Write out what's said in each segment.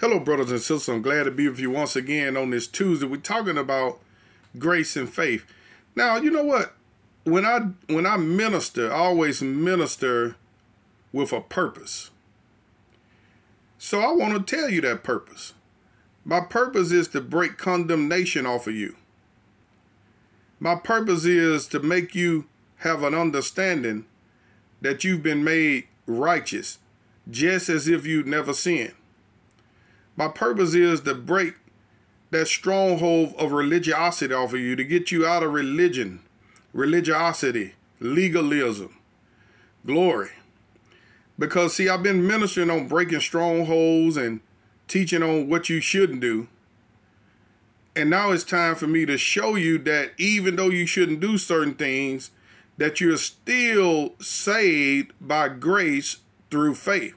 Hello, brothers and sisters. I'm glad to be with you once again on this Tuesday. We're talking about grace and faith. Now, you know what? When I when I minister, I always minister with a purpose. So I want to tell you that purpose. My purpose is to break condemnation off of you. My purpose is to make you have an understanding that you've been made righteous, just as if you'd never sinned. My purpose is to break that stronghold of religiosity off of you, to get you out of religion, religiosity, legalism, glory. Because, see, I've been ministering on breaking strongholds and teaching on what you shouldn't do. And now it's time for me to show you that even though you shouldn't do certain things, that you're still saved by grace through faith.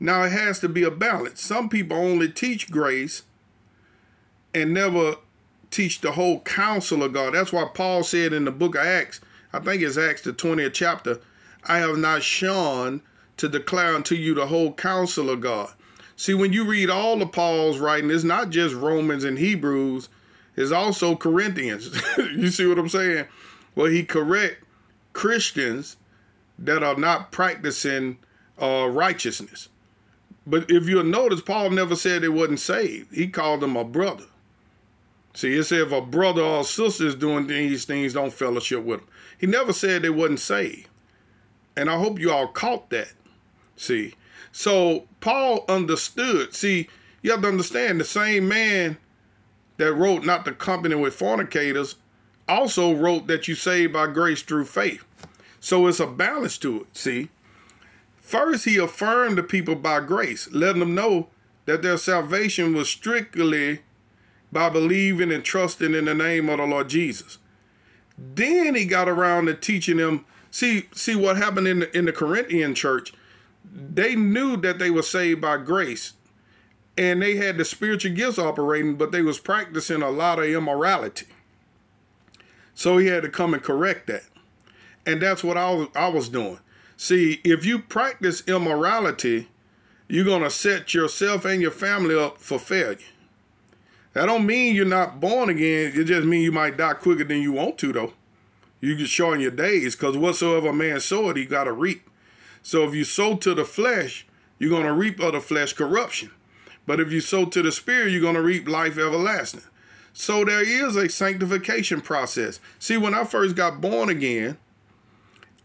Now it has to be a balance. Some people only teach grace and never teach the whole counsel of God. That's why Paul said in the book of Acts, I think it's Acts the 20th chapter, I have not shone to declare unto you the whole counsel of God. See, when you read all of Paul's writing, it's not just Romans and Hebrews, it's also Corinthians. you see what I'm saying? Well, he correct Christians that are not practicing uh, righteousness. But if you'll notice, Paul never said they wasn't saved. He called them a brother. See, it said if a brother or sister is doing these things, don't fellowship with them. He never said they wasn't saved. And I hope you all caught that. See, so Paul understood. See, you have to understand the same man that wrote not to company with fornicators also wrote that you saved by grace through faith. So it's a balance to it. See, first he affirmed the people by grace, letting them know that their salvation was strictly by believing and trusting in the name of the Lord Jesus. Then he got around to teaching them. See, see what happened in the, in the Corinthian church they knew that they were saved by grace and they had the spiritual gifts operating, but they was practicing a lot of immorality. So he had to come and correct that. And that's what I was, I was doing. See, if you practice immorality, you're going to set yourself and your family up for failure. That don't mean you're not born again. It just means you might die quicker than you want to, though. You can shorten your days because whatsoever a man soweth, he got to reap. So if you sow to the flesh, you're going to reap of the flesh corruption. But if you sow to the spirit, you're going to reap life everlasting. So there is a sanctification process. See, when I first got born again,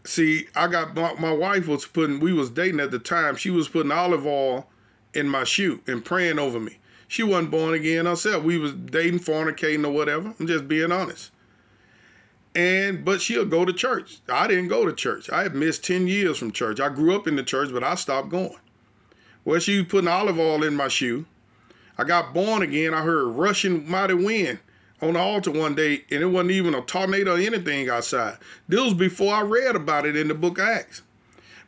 see, I got my, my wife was putting, we was dating at the time, she was putting olive oil in my shoe and praying over me. She wasn't born again herself. We was dating, fornicating or whatever. I'm just being honest and but she'll go to church. I didn't go to church. I had missed 10 years from church. I grew up in the church, but I stopped going. Well, she was putting olive oil in my shoe. I got born again. I heard rushing mighty wind on the altar one day, and it wasn't even a tornado or anything outside. This was before I read about it in the book of Acts.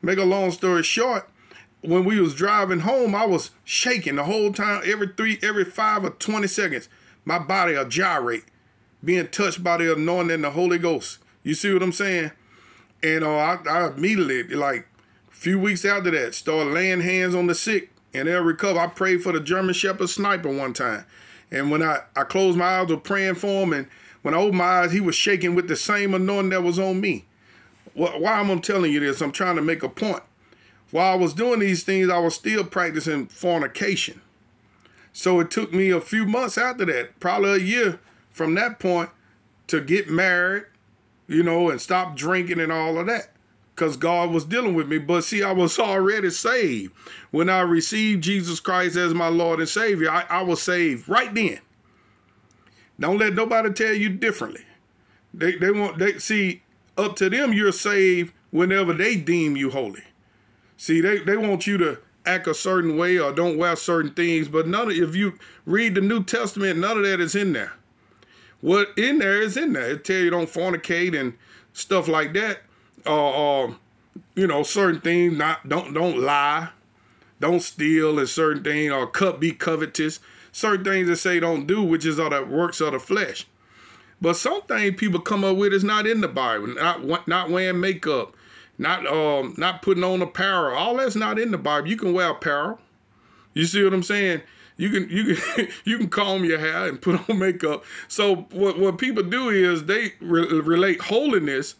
Make a long story short, when we was driving home, I was shaking the whole time, every three, every five or 20 seconds. My body will gyrate being touched by the anointing and the Holy Ghost. You see what I'm saying? And uh, I, I immediately, like a few weeks after that, started laying hands on the sick and they'll recover. I prayed for the German Shepherd sniper one time. And when I, I closed my eyes, I was praying for him. And when I opened my eyes, he was shaking with the same anointing that was on me. Why am I telling you this? I'm trying to make a point. While I was doing these things, I was still practicing fornication. So it took me a few months after that, probably a year, from that point to get married, you know, and stop drinking and all of that. Because God was dealing with me. But see, I was already saved. When I received Jesus Christ as my Lord and Savior, I, I was saved right then. Don't let nobody tell you differently. They they want they see up to them you're saved whenever they deem you holy. See, they, they want you to act a certain way or don't wear certain things, but none of if you read the New Testament, none of that is in there what in there is in there. It tell you don't fornicate and stuff like that. Uh, uh, you know, certain things not don't don't lie, don't steal, and certain things or cut be covetous. Certain things that say don't do, which is all the works of the flesh. But some things people come up with is not in the Bible. Not not wearing makeup, not um not putting on apparel. All that's not in the Bible. You can wear apparel. You see what I'm saying? You can you can you can comb your hair and put on makeup. So what what people do is they re- relate holiness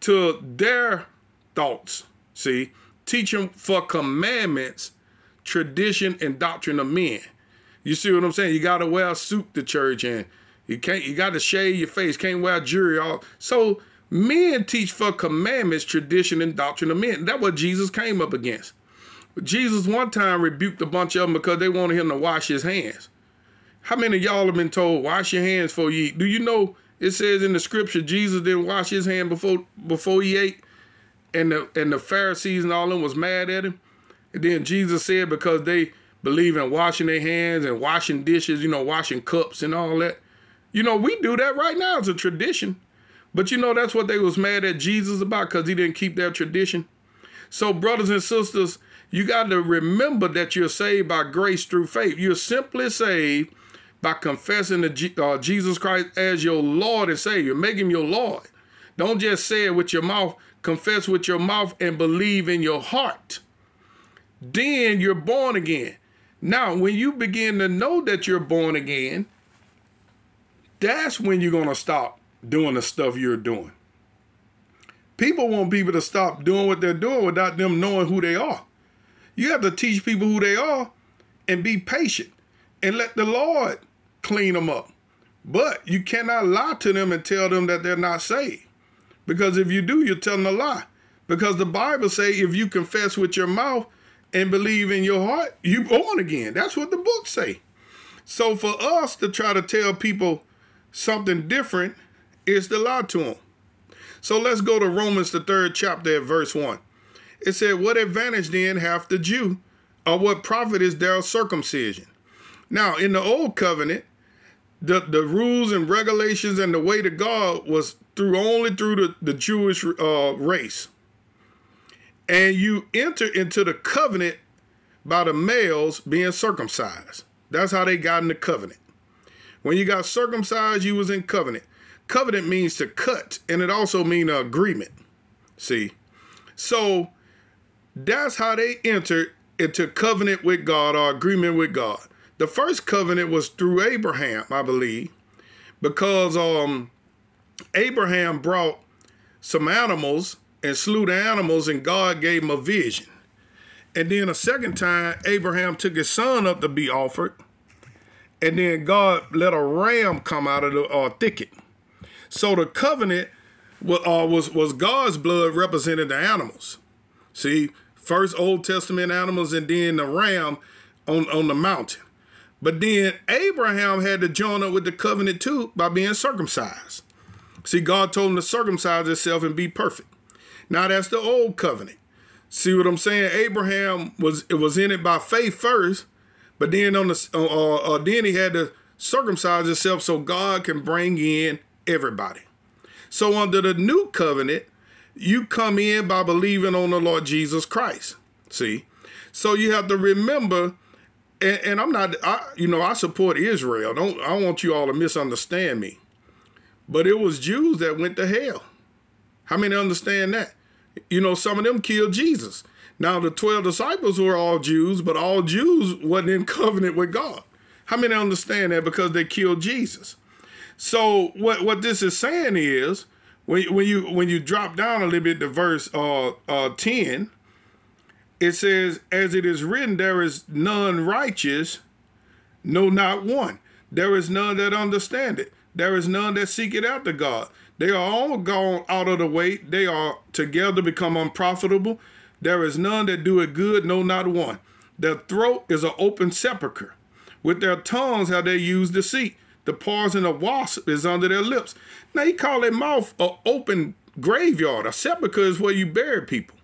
to their thoughts. See, teaching for commandments, tradition, and doctrine of men. You see what I'm saying? You got to wear a suit to church, and you can't. You got to shave your face. Can't wear jewelry. All so men teach for commandments, tradition, and doctrine of men. That's what Jesus came up against. Jesus one time rebuked a bunch of them because they wanted him to wash his hands. How many of y'all have been told wash your hands you eat? Do you know it says in the scripture Jesus didn't wash his hand before before he ate, and the and the Pharisees and all them was mad at him. And then Jesus said because they believe in washing their hands and washing dishes, you know, washing cups and all that. You know, we do that right now It's a tradition. But you know, that's what they was mad at Jesus about because he didn't keep their tradition. So, brothers and sisters, you got to remember that you're saved by grace through faith. You're simply saved by confessing to uh, Jesus Christ as your Lord and Savior. Make him your Lord. Don't just say it with your mouth, confess with your mouth and believe in your heart. Then you're born again. Now, when you begin to know that you're born again, that's when you're going to stop doing the stuff you're doing. People want people to stop doing what they're doing without them knowing who they are. You have to teach people who they are and be patient and let the Lord clean them up. But you cannot lie to them and tell them that they're not saved. Because if you do, you're telling a lie. Because the Bible say if you confess with your mouth and believe in your heart, you're born again. That's what the book say. So for us to try to tell people something different is to lie to them. So let's go to Romans the third chapter at verse one. It said, What advantage then hath the Jew, or what profit is there of circumcision? Now, in the old covenant, the, the rules and regulations and the way to God was through only through the, the Jewish uh, race. And you enter into the covenant by the males being circumcised. That's how they got in the covenant. When you got circumcised, you was in covenant. Covenant means to cut, and it also means agreement. See? So that's how they entered into covenant with God or agreement with God. The first covenant was through Abraham, I believe, because um Abraham brought some animals and slew the animals, and God gave him a vision. And then a second time, Abraham took his son up to be offered, and then God let a ram come out of the uh, thicket. So the covenant was, uh, was was God's blood represented the animals. See, First Old Testament animals and then the ram on, on the mountain. But then Abraham had to join up with the covenant too by being circumcised. See, God told him to circumcise himself and be perfect. Now that's the old covenant. See what I'm saying? Abraham was it was in it by faith first, but then on the uh, uh, uh then he had to circumcise himself so God can bring in everybody. So under the new covenant, you come in by believing on the Lord Jesus Christ. See? So you have to remember, and, and I'm not, I, you know, I support Israel. Don't I want you all to misunderstand me. But it was Jews that went to hell. How many understand that? You know, some of them killed Jesus. Now the 12 disciples were all Jews, but all Jews wasn't in covenant with God. How many understand that because they killed Jesus? So what, what this is saying is when when you when you drop down a little bit to verse uh uh 10 it says as it is written there is none righteous no not one. There is none that understand it. There is none that seek it after god. They are all gone out of the way. They are together become unprofitable. There is none that do it good no not one. Their throat is an open sepulchre. With their tongues have they used deceit. The poison of wasp is under their lips. Now he call their mouth an open graveyard. A sepulchre is where you bury people.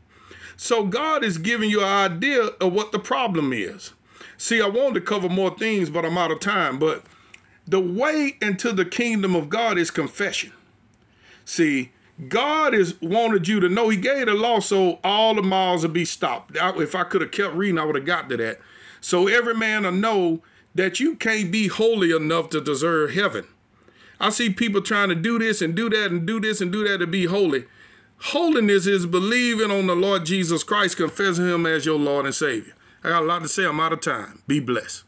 So God is giving you an idea of what the problem is. See, I wanted to cover more things, but I'm out of time. But the way into the kingdom of God is confession. See, God is wanted you to know He gave the law so all the miles would be stopped. If I could have kept reading, I would have got to that. So every man will know that you can't be holy enough to deserve heaven. I see people trying to do this and do that and do this and do that to be holy. Holiness is believing on the Lord Jesus Christ, confessing Him as your Lord and Savior. I got a lot to say. I'm out of time. Be blessed.